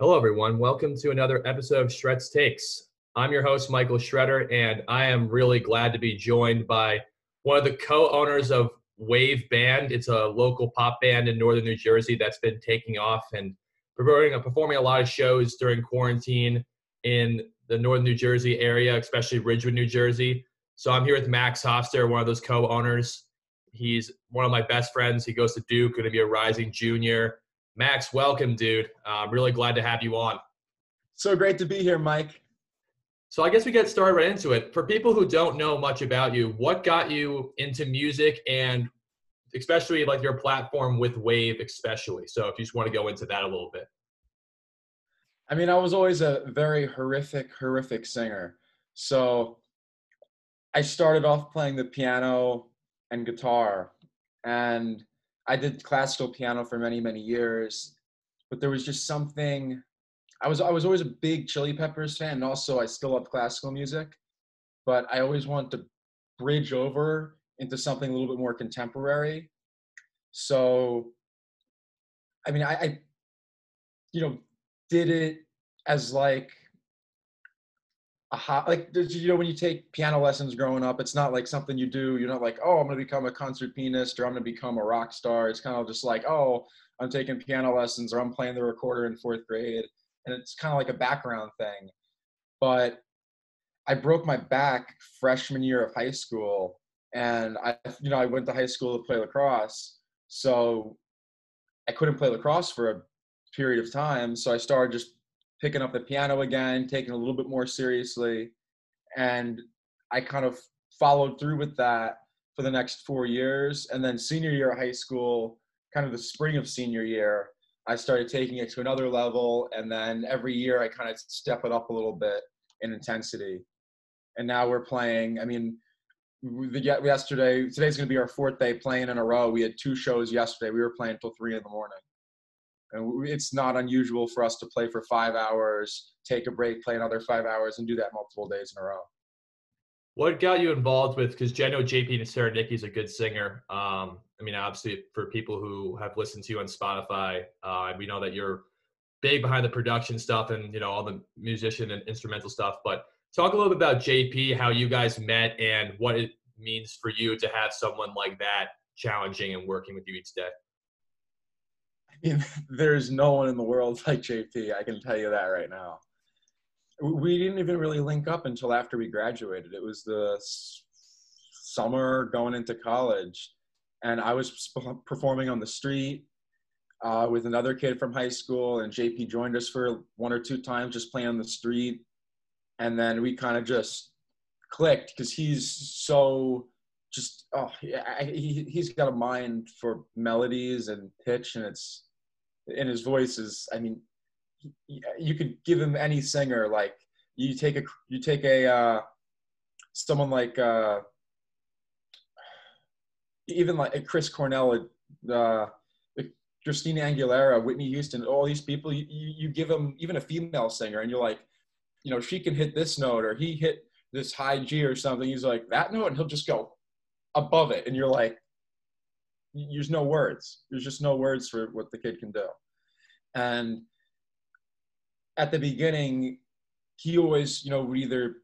Hello, everyone. Welcome to another episode of Shred's Takes. I'm your host, Michael Shredder, and I am really glad to be joined by one of the co owners of Wave Band. It's a local pop band in northern New Jersey that's been taking off and performing, uh, performing a lot of shows during quarantine in the northern New Jersey area, especially Ridgewood, New Jersey. So I'm here with Max Hofster, one of those co owners. He's one of my best friends. He goes to Duke, going to be a rising junior. Max, welcome, dude. Uh, I'm really glad to have you on. So great to be here, Mike. So I guess we get started right into it. For people who don't know much about you, what got you into music and especially like your platform with Wave, especially? So if you just want to go into that a little bit. I mean, I was always a very horrific, horrific singer. So I started off playing the piano and guitar, and I did classical piano for many, many years. But there was just something. I was I was always a big Chili Peppers fan, and also I still love classical music, but I always wanted to bridge over into something a little bit more contemporary. So, I mean, I, I you know, did it as like like you know when you take piano lessons growing up it's not like something you do you're not like oh i'm going to become a concert pianist or i'm going to become a rock star. It's kind of just like oh i'm taking piano lessons or i'm playing the recorder in fourth grade and it's kind of like a background thing. But i broke my back freshman year of high school and i you know i went to high school to play lacrosse so i couldn't play lacrosse for a period of time so i started just picking up the piano again, taking a little bit more seriously. And I kind of followed through with that for the next four years. And then senior year of high school, kind of the spring of senior year, I started taking it to another level. And then every year I kind of step it up a little bit in intensity. And now we're playing, I mean, yesterday, today's going to be our fourth day playing in a row. We had two shows yesterday. We were playing until three in the morning. And it's not unusual for us to play for five hours, take a break, play another five hours, and do that multiple days in a row. What got you involved with? Because I know JP Nacera is a good singer. Um, I mean, obviously, for people who have listened to you on Spotify, uh, we know that you're big behind the production stuff and you know all the musician and instrumental stuff. But talk a little bit about JP, how you guys met, and what it means for you to have someone like that challenging and working with you each day. there's no one in the world like JP. I can tell you that right now. We didn't even really link up until after we graduated. It was the summer going into college, and I was performing on the street uh, with another kid from high school, and JP joined us for one or two times, just playing on the street, and then we kind of just clicked because he's so just oh yeah, he, he's got a mind for melodies and pitch and it's and his voice is i mean you could give him any singer like you take a you take a uh someone like uh even like chris cornell uh christina aguilera whitney houston all these people you, you give them even a female singer and you're like you know she can hit this note or he hit this high g or something he's like that note and he'll just go above it and you're like there's no words. There's just no words for what the kid can do. And at the beginning, he always, you know, would either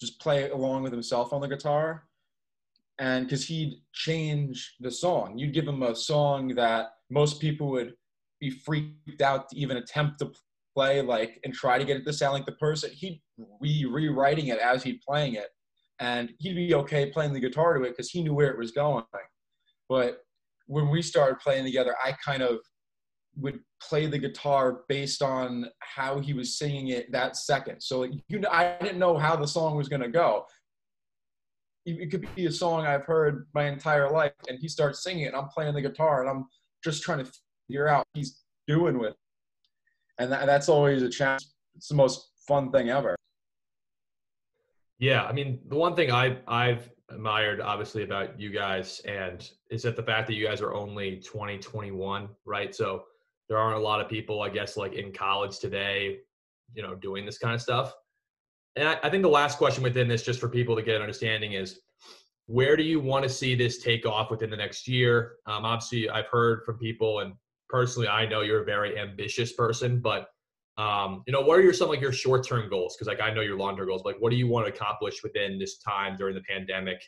just play along with himself on the guitar, and because he'd change the song, you'd give him a song that most people would be freaked out to even attempt to play, like, and try to get it to sound like the person. He'd be rewriting it as he'd playing it, and he'd be okay playing the guitar to it because he knew where it was going. But when we started playing together, I kind of would play the guitar based on how he was singing it that second. So you know, I didn't know how the song was going to go. It could be a song I've heard my entire life, and he starts singing it, and I'm playing the guitar, and I'm just trying to figure out he's doing with. It. And that, that's always a challenge. It's the most fun thing ever. Yeah, I mean, the one thing I I've admired obviously about you guys and is that the fact that you guys are only 2021, right? So there aren't a lot of people, I guess, like in college today, you know, doing this kind of stuff. And I, I think the last question within this, just for people to get an understanding, is where do you want to see this take off within the next year? Um, obviously, I've heard from people, and personally, I know you're a very ambitious person, but Um, you know, what are your some like your short term goals? Because like I know your long term goals. Like, what do you want to accomplish within this time during the pandemic,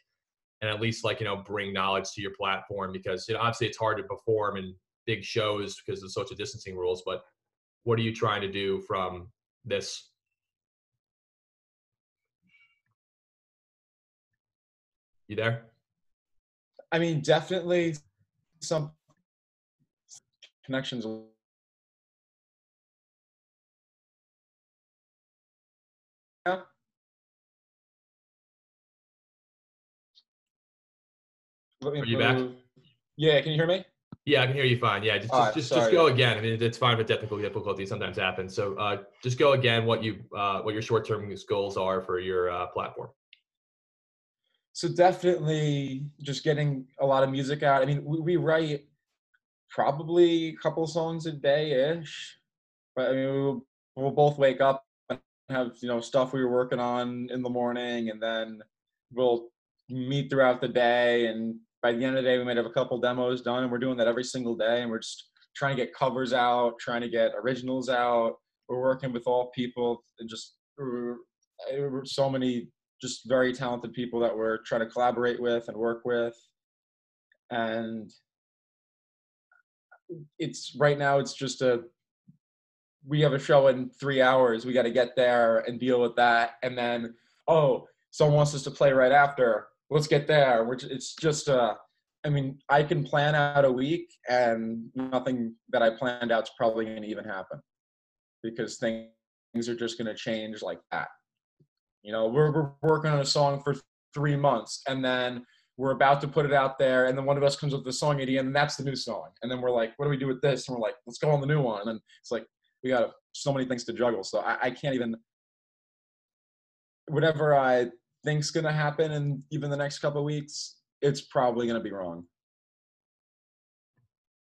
and at least like you know bring knowledge to your platform? Because you know obviously it's hard to perform in big shows because of social distancing rules. But what are you trying to do from this? You there? I mean, definitely some connections. Are you back? Yeah, can you hear me? Yeah, I can hear you fine. Yeah, just just, just, just, go again. I mean, it's fine, but technical difficulties sometimes happen. So uh, just go again. What you uh, what your short term goals are for your uh, platform? So definitely just getting a lot of music out. I mean, we, we write probably a couple songs a day ish, but I mean, we'll, we'll both wake up have you know stuff we were working on in the morning, and then we'll meet throughout the day and by the end of the day, we might have a couple demos done, and we're doing that every single day. And we're just trying to get covers out, trying to get originals out. We're working with all people, and just so many just very talented people that we're trying to collaborate with and work with. And it's right now, it's just a we have a show in three hours. We got to get there and deal with that. And then, oh, someone wants us to play right after let's get there. Which it's just uh, I mean, I can plan out a week, and nothing that I planned out is probably going to even happen because things are just going to change like that. You know, we're we're working on a song for three months, and then we're about to put it out there, and then one of us comes up with the song idea, and that's the new song, and then we're like, what do we do with this? And we're like, let's go on the new one, and it's like we got so many things to juggle, so I, I can't even. Whatever I think's going to happen in even the next couple weeks, it's probably going to be wrong.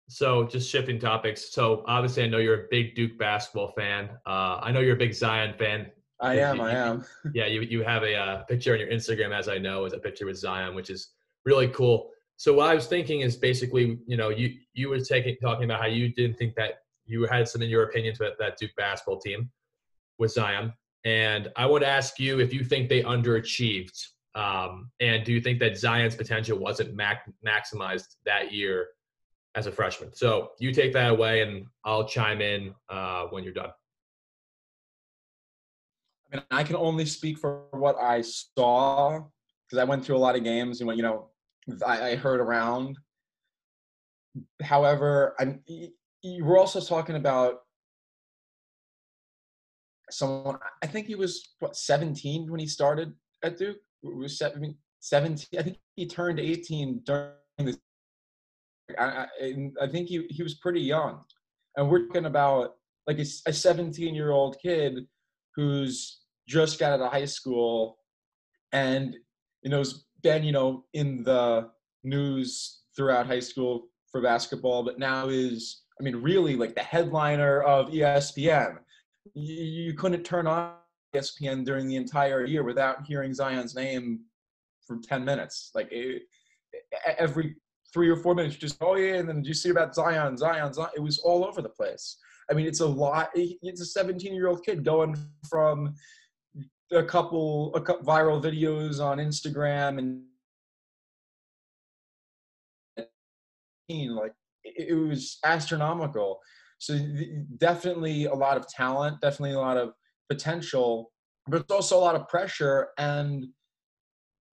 So, just shifting topics. So, obviously, I know you're a big Duke basketball fan. Uh, I know you're a big Zion fan. I am. You, I am. yeah, you you have a uh, picture on your Instagram, as I know, is a picture with Zion, which is really cool. So, what I was thinking is basically, you know, you you were taking talking about how you didn't think that you had some in your opinions with that Duke basketball team with Zion. And I to ask you if you think they underachieved. Um, and do you think that Zion's potential wasn't mac- maximized that year as a freshman? So you take that away, and I'll chime in uh, when you're done. I mean, I can only speak for what I saw because I went through a lot of games and what you know I, I heard around. However, I'm, we're also talking about someone I think he was what 17 when he started at Duke. It was 17. I think he turned 18 during this. I, I, I think he he was pretty young, and we're talking about like a, a 17 year old kid who's just got out of high school, and you know has been you know in the news throughout high school for basketball, but now is I mean really like the headliner of ESPN you, you couldn't turn on ESPN during the entire year without hearing Zion's name for 10 minutes. Like it, every three or four minutes, just, oh yeah, and then you see about Zion, Zion, Zion. It was all over the place. I mean, it's a lot. It's a 17 year old kid going from a couple, a couple viral videos on Instagram and like it was astronomical. So definitely a lot of talent, definitely a lot of potential, but it's also a lot of pressure. And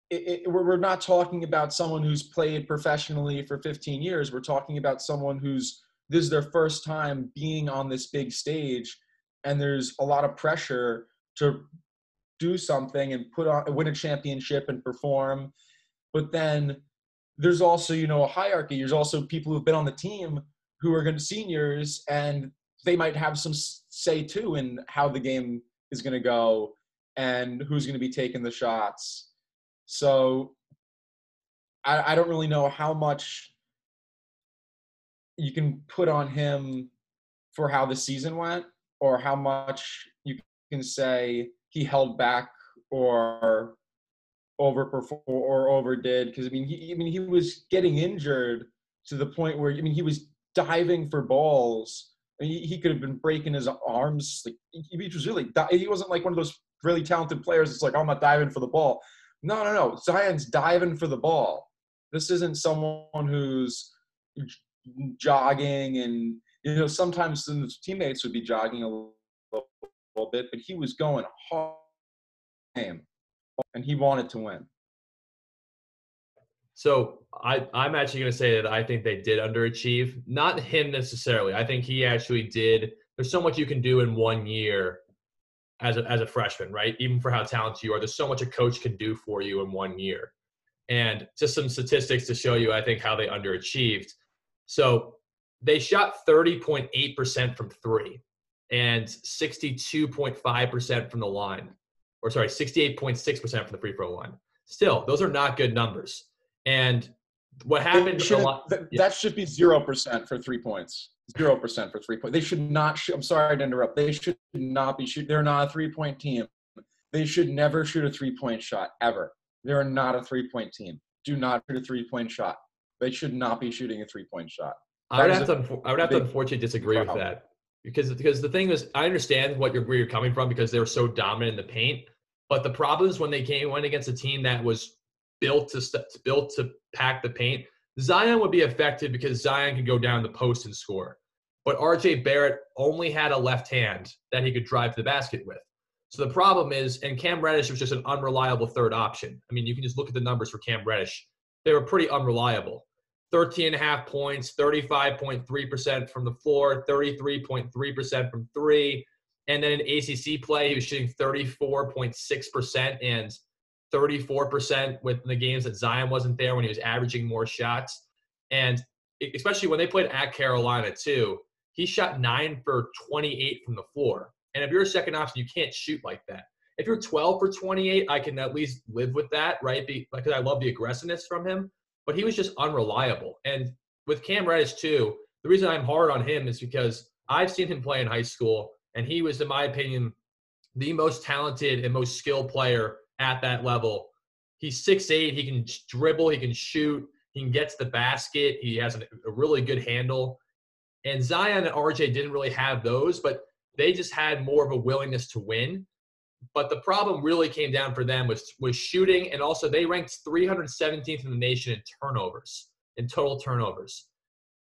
it, it, we're not talking about someone who's played professionally for 15 years. We're talking about someone who's this is their first time being on this big stage, and there's a lot of pressure to do something and put on win a championship and perform. But then there's also you know a hierarchy. There's also people who've been on the team who are going to seniors and they might have some say too in how the game is going to go and who's going to be taking the shots. So I, I don't really know how much you can put on him for how the season went or how much you can say he held back or overperformed or overdid because I mean he I mean he was getting injured to the point where I mean he was diving for balls he, he could have been breaking his arms. Like he, he was really, he wasn't like one of those really talented players. It's like, I'm not diving for the ball. No, no, no. Zion's diving for the ball. This isn't someone who's jogging and you know sometimes his teammates would be jogging a little, little bit, but he was going hard and he wanted to win. So I, I'm actually going to say that I think they did underachieve. Not him necessarily. I think he actually did. There's so much you can do in one year as a, as a freshman, right? Even for how talented you are, there's so much a coach can do for you in one year. And just some statistics to show you, I think, how they underachieved. So they shot 30.8% from three and 62.5% from the line, or sorry, 68.6% from the free throw line. Still, those are not good numbers. And what happened? Should, lot, that, yeah. that should be zero percent for three points. Zero percent for three points. They should not. Shoot, I'm sorry to interrupt. They should not be shoot. They're not a three point team. They should never shoot a three point shot ever. They're not a three point team. Do not shoot a three point shot. They should not be shooting a three point shot. I would have to. I would have to unfortunately disagree problem. with that because because the thing is, I understand what you're where you're coming from because they were so dominant in the paint. But the problem is when they came went against a team that was built to st- built to pack the paint. Zion would be effective because Zion could go down the post and score. But RJ Barrett only had a left hand that he could drive to the basket with. So the problem is, and Cam Reddish was just an unreliable third option. I mean, you can just look at the numbers for Cam Reddish. They were pretty unreliable. 13 and a half points, 35.3% from the floor, 33.3% from three. And then in ACC play, he was shooting 34.6% and 34% with the games that Zion wasn't there when he was averaging more shots. And especially when they played at Carolina, too, he shot nine for 28 from the floor. And if you're a second option, you can't shoot like that. If you're 12 for 28, I can at least live with that, right? Because I love the aggressiveness from him. But he was just unreliable. And with Cam Reddish, too, the reason I'm hard on him is because I've seen him play in high school, and he was, in my opinion, the most talented and most skilled player at that level. He's six eight. He can dribble. He can shoot. He can get to the basket. He has a really good handle. And Zion and RJ didn't really have those, but they just had more of a willingness to win. But the problem really came down for them was was shooting, and also they ranked 317th in the nation in turnovers, in total turnovers.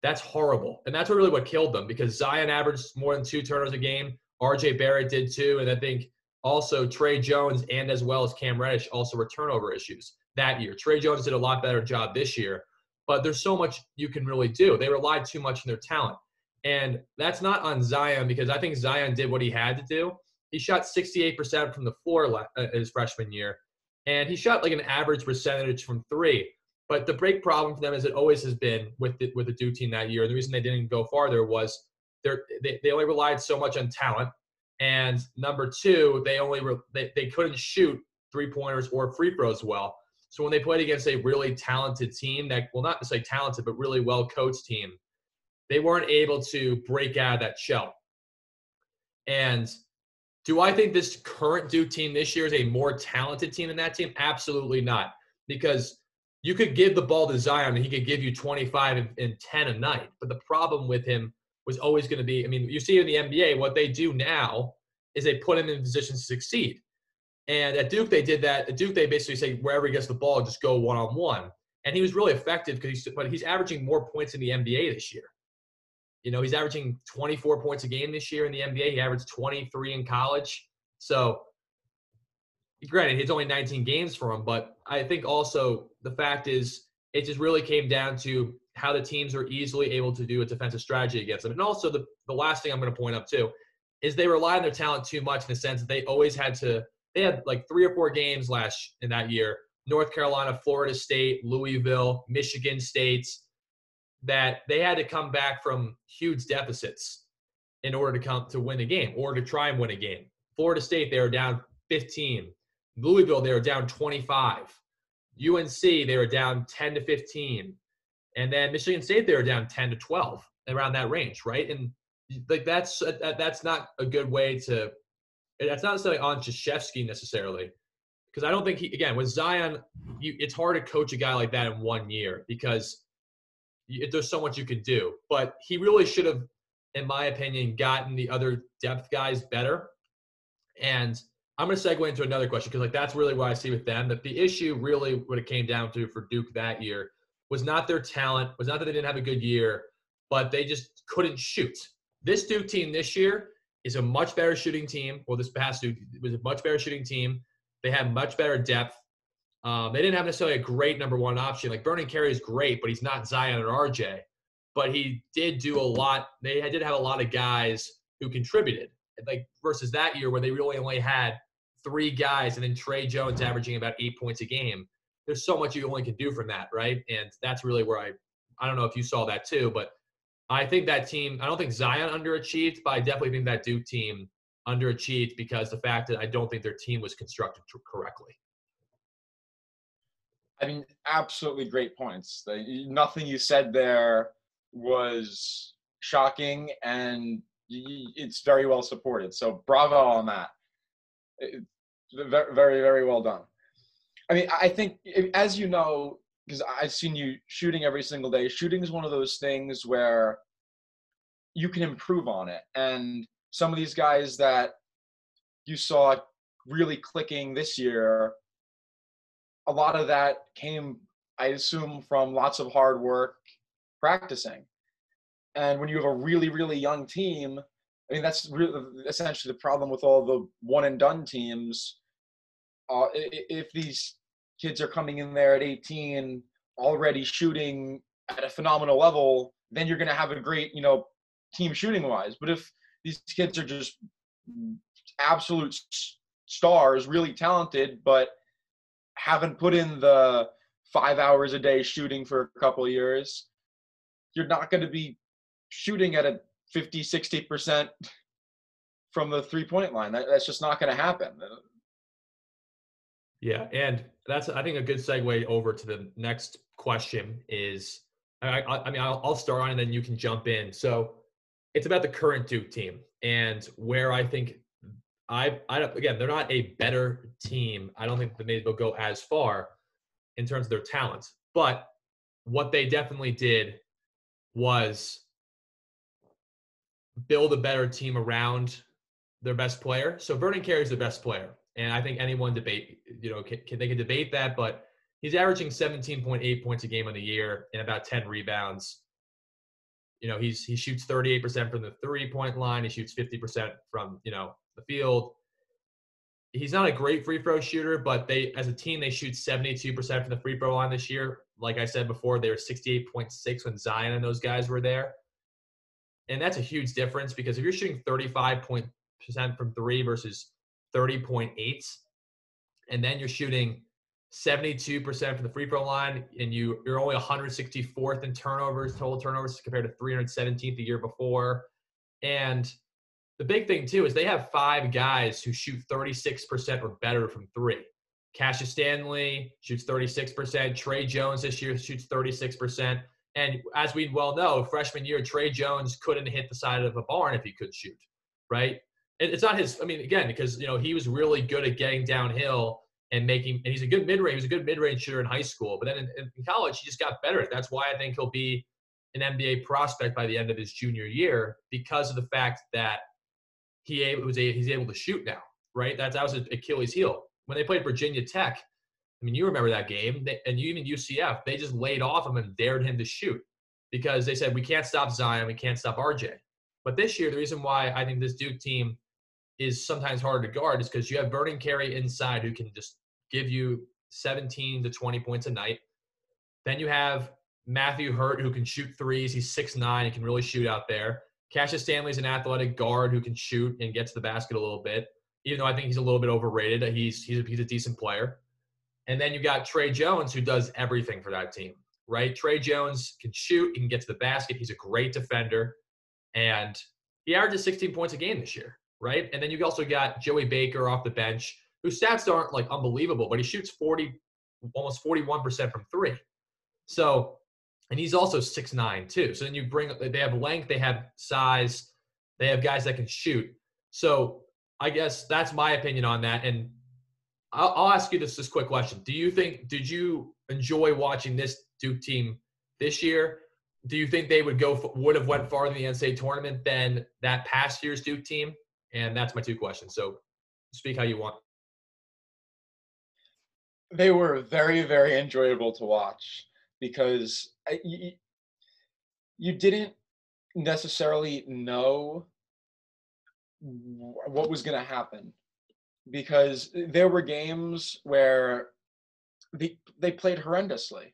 That's horrible, and that's really what killed them because Zion averaged more than two turnovers a game. RJ Barrett did too, and I think also, Tre Jones and as well as Cam Reddish also were turnover issues that year. Tre Jones did a lot better job this year, but there's so much you can really do. They relied too much on their talent. And that's not on Zion because I think Zion did what he had to do. He shot 68% from the floor uh, his freshman year, and he shot like an average percentage from three. But the break problem for them, as it always has been with the, with the Duke team that year, the reason they didn't go farther was they they only relied so much on talent and number two, they only re- they, they couldn't shoot three pointers or free throws well. So when they played against a really talented team that, well, not say talented, but really well coached team, they weren't able to break out of that shell. And do I think this current Duke team this year is a more talented team than that team? Absolutely not. Because you could give the ball to Zion and he could give you 25 and, and 10 a night. But the problem with him was always going to be. I mean, you see in the NBA, what they do now is they put him in positions to succeed. And at Duke, they did that. At Duke, they basically say wherever he gets the ball, just go one on one. And he was really effective because he's, but he's averaging more points in the NBA this year. You know, he's averaging 24 points a game this year in the NBA. He averaged 23 in college. So, granted, it's only 19 games for him, but I think also the fact is it just really came down to how the teams are easily able to do a defensive strategy against them. And also, the, the last thing I'm going to point up too is they rely on their talent too much in the sense that they always had to. They had like three or four games last in that year: North Carolina, Florida State, Louisville, Michigan States. That they had to come back from huge deficits in order to come to win a game or to try and win a game. Florida State, they were down 15. Louisville, they were down 25. UNC, they were down 10 to 15. And then Michigan State, they were down 10 to 12, around that range, right? And like that's uh, that's not a good way to. That's not necessarily on Krzyzewski necessarily, because I don't think he again with Zion, you, it's hard to coach a guy like that in one year because there's so much you can do. But he really should have in my opinion, gotten the other depth guys better. And I'm going to segue into another question because like that's really what I see with them. That the issue really what it came down to for Duke that year was not their talent, was not that they didn't have a good year, but they just couldn't shoot. This Duke team this year is a much better shooting team. Well, this past Duke was a much better shooting team. They have much better depth. Um, they didn't have necessarily a great number one option. Like Vernon Carey is great, but he's not Zion or RJ. But he did do a lot. They did have a lot of guys who contributed. Like versus that year where they really only had three guys and then Tre Jones averaging about eight points a game. There's so much you only can do from that, right? And that's really where I I don't know if you saw that too, but I think that team, I don't think Zion underachieved, but I definitely think that Duke team underachieved because the fact that I don't think their team was constructed correctly. I mean, absolutely great points. nothing you said there was shocking, and it's very well supported. So, bravo on that. very, very, well done. I mean, I think, as you know, because I've seen you shooting every single day. Shooting is one of those things where you can improve on it. And some of these guys that you saw really clicking this year, a lot of that came, I assume, from lots of hard work practicing. And when you have a really, really young team, I mean, that's really essentially the problem with all the one and done teams. Uh, if these kids are coming in there at 18 already shooting at a phenomenal level, then you're going to have a great, you know, team shooting wise. But if these kids are just absolute stars, really talented, but haven't put in the five hours a day shooting for a couple years, you're not going to be shooting at a 50, 60% from the three point line. That, that's just not going to happen. Yeah, and that's I think a good segue over to the next question is I, I, I mean I'll, I'll start on and then you can jump in. So it's about the current Duke team and where I think I I again they're not a better team. I don't think that they will go as far in terms of their talents, but what they definitely did was build a better team around their best player. So Vernon Carey is the best player. And I think anyone debate, you know, can, can, they can debate that, but he's averaging 17.8 points a game on the year and about 10 rebounds. You know, he's he shoots 38% from the three point line. He shoots 50% from you know the field. He's not a great free throw shooter, but they as a team they shoot 72% from the free throw line this year. Like I said before, they were 68.6 when Zion and those guys were there. And that's a huge difference because if you're shooting 35% from three versus 30.8, and then you're shooting 72% from the free throw line, and you you're only 164th in turnovers, total turnovers compared to 317th the year before. And the big thing too is they have five guys who shoot 36% or better from three. Cassius Stanley shoots 36%. Tre Jones this year shoots 36%. And as we well know, freshman year, Tre Jones couldn't hit the side of a barn if he could shoot, right? it's not his. I mean, again, because you know he was really good at getting downhill and making, and he's a good mid range. He was a good mid range shooter in high school, but then in, in, college he just got better. That's why I think he'll be an NBA prospect by the end of his junior year because of the fact that he was a, he's able to shoot now. Right, that's that was Achilles' heel when they played Virginia Tech. I mean, you remember that game, they, and even UCF, they just laid off him and dared him to shoot because they said we can't stop Zion, we can't stop RJ. But this year, the reason why I think this Duke team is sometimes hard to guard is because you have Vernon Carey inside who can just give you 17 to 20 points a night. Then you have Matthew Hurt who can shoot threes. He's 6'9 and can really shoot out there. Cassius Stanley's an athletic guard who can shoot and gets to the basket a little bit. Even though I think he's a little bit overrated, he's he's a, he's a decent player. And then you got Tre Jones who does everything for that team, right? Tre Jones can shoot, he can get to the basket. He's a great defender, and he averages 16 points a game this year right? And then you also got Joey Baker off the bench, whose stats aren't like unbelievable, but he shoots 40, almost 41% from three. So, and he's also six nine too. So then you bring, they have length, they have size, they have guys that can shoot. So I guess that's my opinion on that. And I'll, I'll ask you this this quick question: Do you think did you enjoy watching this Duke team this year, do you think they would go would have went farther in the NCAA tournament than that past year's Duke team? And that's my two questions. So speak how you want. They were very very enjoyable to watch because you, you didn't necessarily know what was going to happen because there were games where they they played horrendously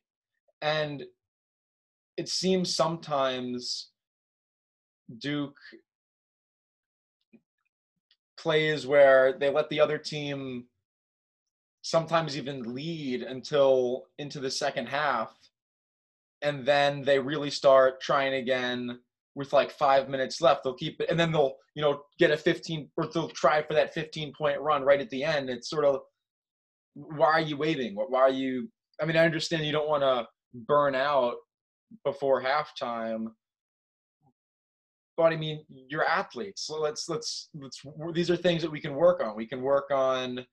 and it seems sometimes Duke plays where they let the other team sometimes even lead until into the second half and then they really start trying again with like five minutes left they'll keep it and then they'll you know get a 15 or they'll try for that 15 point run right at the end it's sort of why are you waiting why are you i mean i understand you don't want to burn out before halftime but I mean, you're athletes. So let's let's let's. These are things that we can work on. We can work on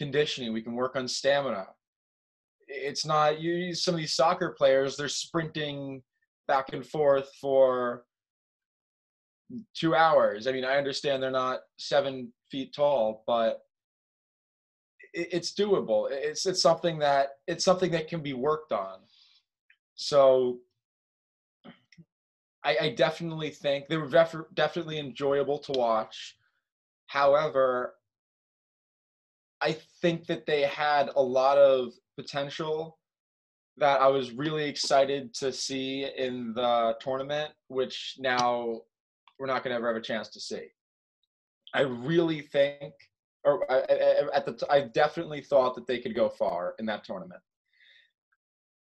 conditioning. We can work on stamina. It's not you. Some of these soccer players, they're sprinting back and forth for two hours. I mean, I understand they're not seven feet tall, but it's doable. It's it's something that it's something that can be worked on. So I, I definitely think they were def- definitely enjoyable to watch. However, I think that they had a lot of potential that I was really excited to see in the tournament, which now we're not going to ever have a chance to see. I really think, or I, I, at the, I definitely thought that they could go far in that tournament.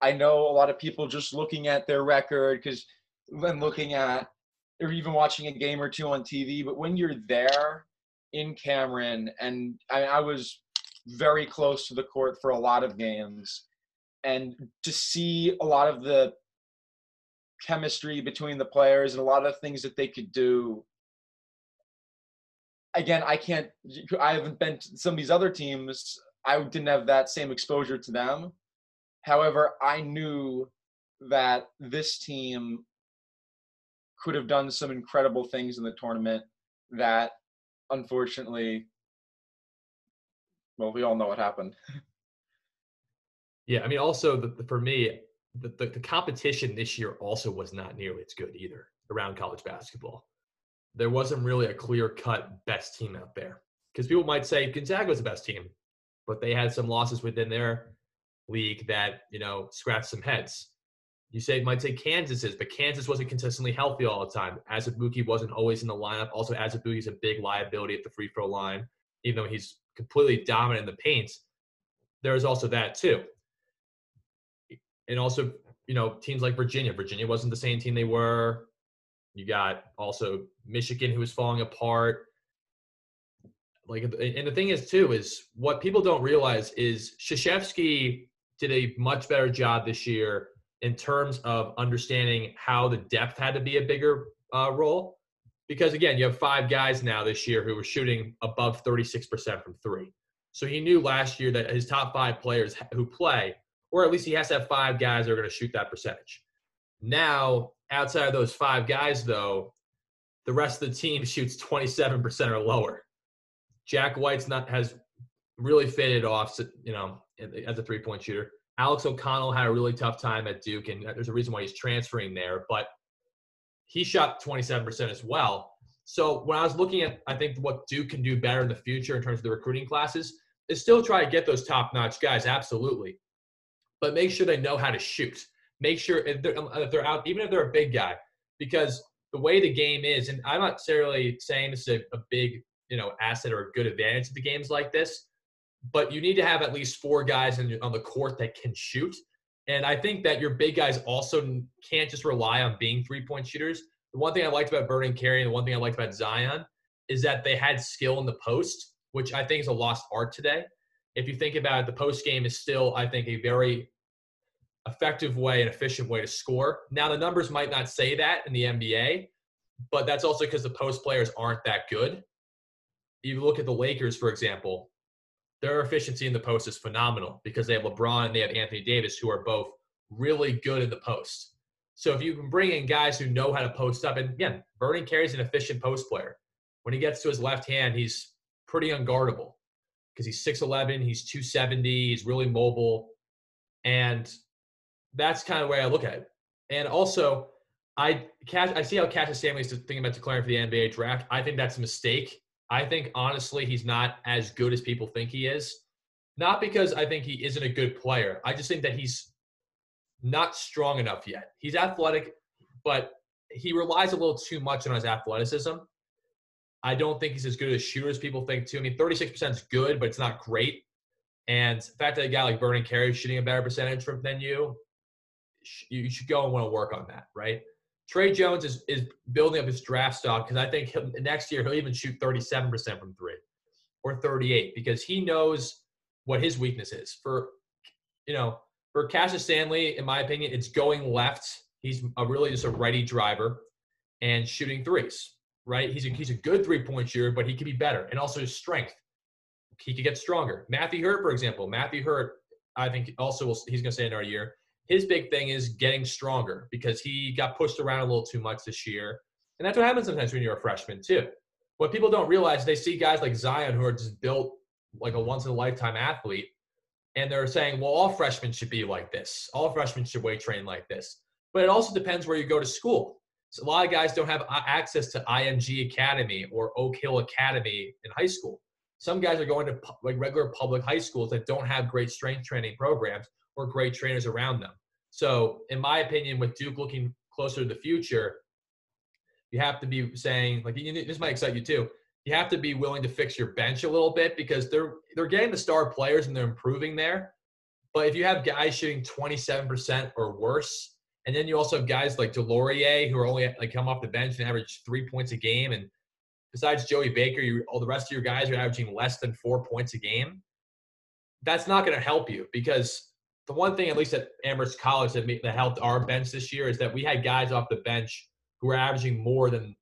I know a lot of people just looking at their record because when looking at or even watching a game or two on TV, but when you're there in Cameron, and I, I was very close to the court for a lot of games, and to see a lot of the chemistry between the players and a lot of things that they could do. Again, I can't. I haven't been to some of these other teams. I didn't have that same exposure to them. However, I knew that this team could have done some incredible things in the tournament that unfortunately well we all know what happened. Yeah i mean also the, the, for me the, the, the competition this year also was not nearly as good either around college basketball. There wasn't really a clear cut best team out there because people might say gonzaga was the best team but they had some losses within their league that you know scratched some heads you say might say Kansas is, but Kansas wasn't consistently healthy all the time. Azubuike wasn't always in the lineup. Also, Azubuike is a big liability at the free throw line, even though he's completely dominant in the paint. There's also that too. And also, you know, teams like Virginia. Virginia wasn't the same team they were. You got also Michigan, who was falling apart. Like, and the thing is too is what people don't realize is Krzyzewski did a much better job this year in terms of understanding how the depth had to be a bigger uh, role. Because again, you have five guys now this year who were shooting above 36% from three. So he knew last year that his top five players who play, or at least he has to have five guys that are going to shoot that percentage. Now, outside of those five guys, though, the rest of the team shoots 27% or lower. Jack White's not has really faded off, you know, as a three-point shooter. Alex O'Connell had a really tough time at Duke, and uh, there's a reason why he's transferring there. But he shot 27% as well. So when I was looking at, I think what Duke can do better in the future in terms of the recruiting classes is still try to get those top-notch guys, absolutely, but make sure they know how to shoot. Make sure if they're, um, if they're out, even if they're a big guy, because the way the game is, and I'm not necessarily saying this is a, a big, you know, asset or a good advantage to the games like this, but you need to have at least four guys in, on the court that can shoot. And I think that your big guys also can't just rely on being three point shooters. The one thing I liked about Vernon Carey and the one thing I liked about Zion is that they had skill in the post, which I think is a lost art today. If you think about it, the post game is still, I think, a very effective way and efficient way to score. Now, the numbers might not say that in the NBA, but that's also because the post players aren't that good. You look at the Lakers, for example, their efficiency in the post is phenomenal because they have LeBron and they have Anthony Davis, who are both really good in the post. So if you can bring in guys who know how to post up, and again, Vernon Carey's an efficient post player. When he gets to his left hand, he's pretty unguardable because he's 6'11, he's 270, he's really mobile. And that's kind of the way I look at it. And also, I Cash, I see how Cassius Stanley is thinking about declaring for the NBA draft. I think that's a mistake. I think honestly he's not as good as people think he is. Not because I think he isn't a good player. I just think that he's not strong enough yet. He's athletic, but he relies a little too much on his athleticism. I don't think he's as good a shooter as people think too. I mean, 36% is good, but it's not great. And the fact that a guy like Vernon Carey is shooting a better percentage from than you, you should go and want to work on that, right? Tre Jones is, is building up his draft stock because I think next year he'll even shoot 37% from three or 38 because he knows what his weakness is. For you know, for Cassius Stanley, in my opinion, it's going left. He's a really just a righty driver and shooting threes. Right? He's a he's a good three point shooter, but he could be better. And also his strength. He could get stronger. Matthew Hurt, for example. Matthew Hurt, I think also will, he's going to stay another year. His big thing is getting stronger because he got pushed around a little too much this year. And that's what happens sometimes when you're a freshman, too. What people don't realize, they see guys like Zion who are just built like a once in a lifetime athlete and they're saying, well, all freshmen should be like this. All freshmen should weight train like this. But it also depends where you go to school. So a lot of guys don't have uh, access to IMG Academy or Oak Hill Academy in high school. Some guys are going to like regular public high schools that don't have great strength training programs or great trainers around them. So, in my opinion, with Duke looking closer to the future, you have to be saying like this might excite you too you have to be willing to fix your bench a little bit because they're they're getting the star players and they're improving there. But if you have guys shooting 27% or worse, and then you also have guys like DeLaurier who are only like come off the bench and average three points a game, and besides Joey Baker, you all the rest of your guys are averaging less than four points a game. That's not going to help you because the one thing, at least at Amherst College, that, that helped our bench this year is that we had guys off the bench who were averaging more than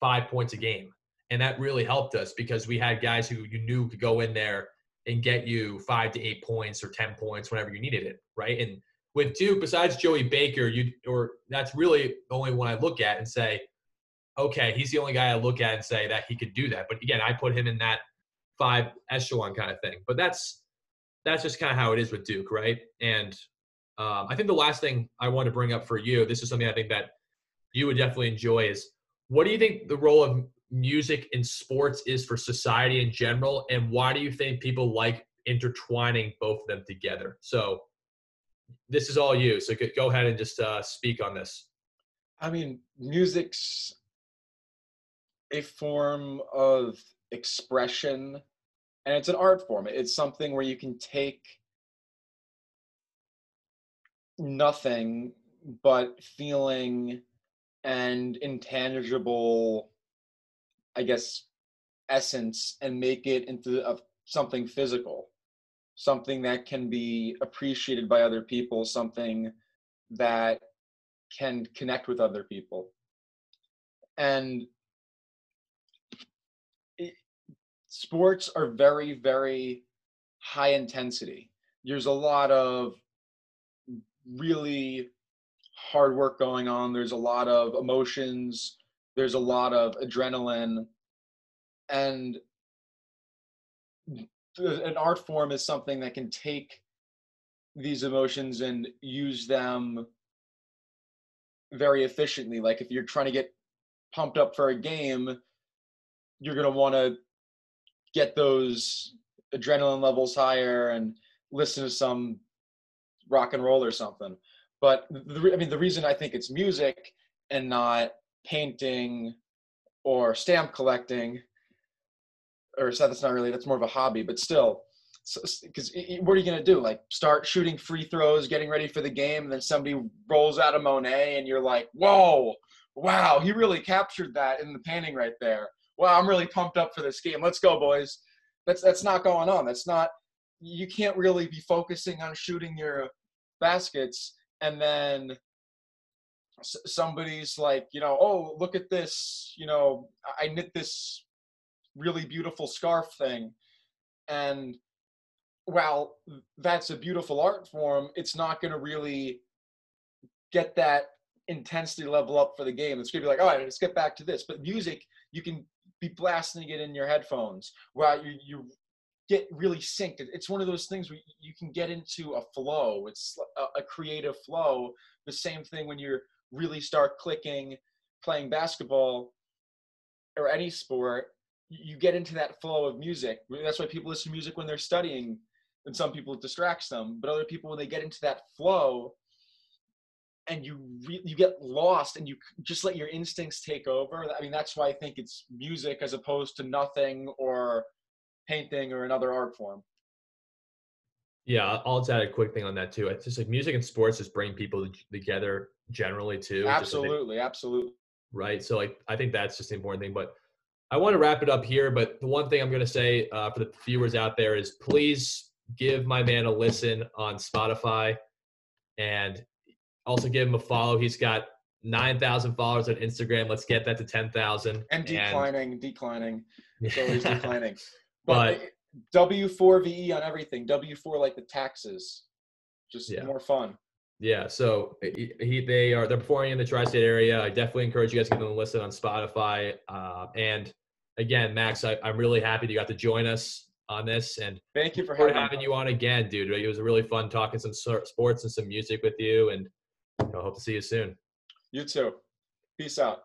five points a game. And that really helped us because we had guys who you knew could go in there and get you five to eight points or 10 points whenever you needed it. Right. And with Duke, besides Joey Baker, you or that's really the only one I look at and say, okay, he's the only guy I look at and say that he could do that. But again, I put him in that five echelon kind of thing. But that's that's just kind of how it is with Duke, right? And um, I think the last thing I want to bring up for you, this is something I think that you would definitely enjoy, is what do you think the role of music and sports is for society in general, and why do you think people like intertwining both of them together? So this is all you. So go ahead and just uh, speak on this. I mean, music's a form of expression, and it's an art form. It's something where you can take nothing but feeling and intangible I guess, essence and make it into a, something physical, something that can be appreciated by other people, something that can connect with other people. And it, sports are very, very high intensity. There's a lot of really hard work going on. There's a lot of emotions there's a lot of adrenaline and an art form is something that can take these emotions and use them very efficiently like if you're trying to get pumped up for a game you're going to want to get those adrenaline levels higher and listen to some rock and roll or something. But the, i mean the reason i think it's music and not painting or stamp collecting or so that's not really that's more of a hobby but still because so, what are you to do? Like start shooting free throws getting ready for the game and then somebody rolls out a monet and you're like whoa wow he really captured that in the painting right there wow i'm really pumped up for this game let's go boys that's that's not going on that's not you can't really be focusing on shooting your baskets and then somebody's like, you know, oh, look at this, you know, I knit this really beautiful scarf thing. And while that's a beautiful art form, it's not going to really get that intensity level up for the game. It's gonna be like, all right, let's get back to this. But music, you can be blasting it in your headphones while you you get really synced. It's one of those things where you can get into a flow. It's a, a creative flow. The same thing when you really start clicking, playing basketball or any sport, you get into that flow of music. That's why people listen to music when they're studying, and some people it distracts them. But other people, when they get into that flow, and you re- you get lost and you just let your instincts take over. I mean, that's why I think it's music as opposed to nothing or painting or another art form. Yeah, I'll just add a quick thing on that too. It's just like music and sports just bring people together generally too. Absolutely, like, absolutely. Right. So like I think that's just the important thing. But I want to wrap it up here. But the one thing I'm going to say uh, for the viewers out there is please give my man a listen on Spotify, and also give him a follow. He's got nine thousand followers on Instagram. Let's get that to ten thousand. And declining, and, declining. It's always declining. But, but W4VE on everything. W4 like the taxes. Just yeah. more fun. Yeah, so he, they are they're performing in the tri-state area. I definitely encourage you guys to give them a listen on Spotify. Uh, and again, Max, I, am really happy that you got to join us on this. And thank you for having, having you on again, dude. It was really fun talking some sports and some music with you. And I hope to see you soon. You too. Peace out.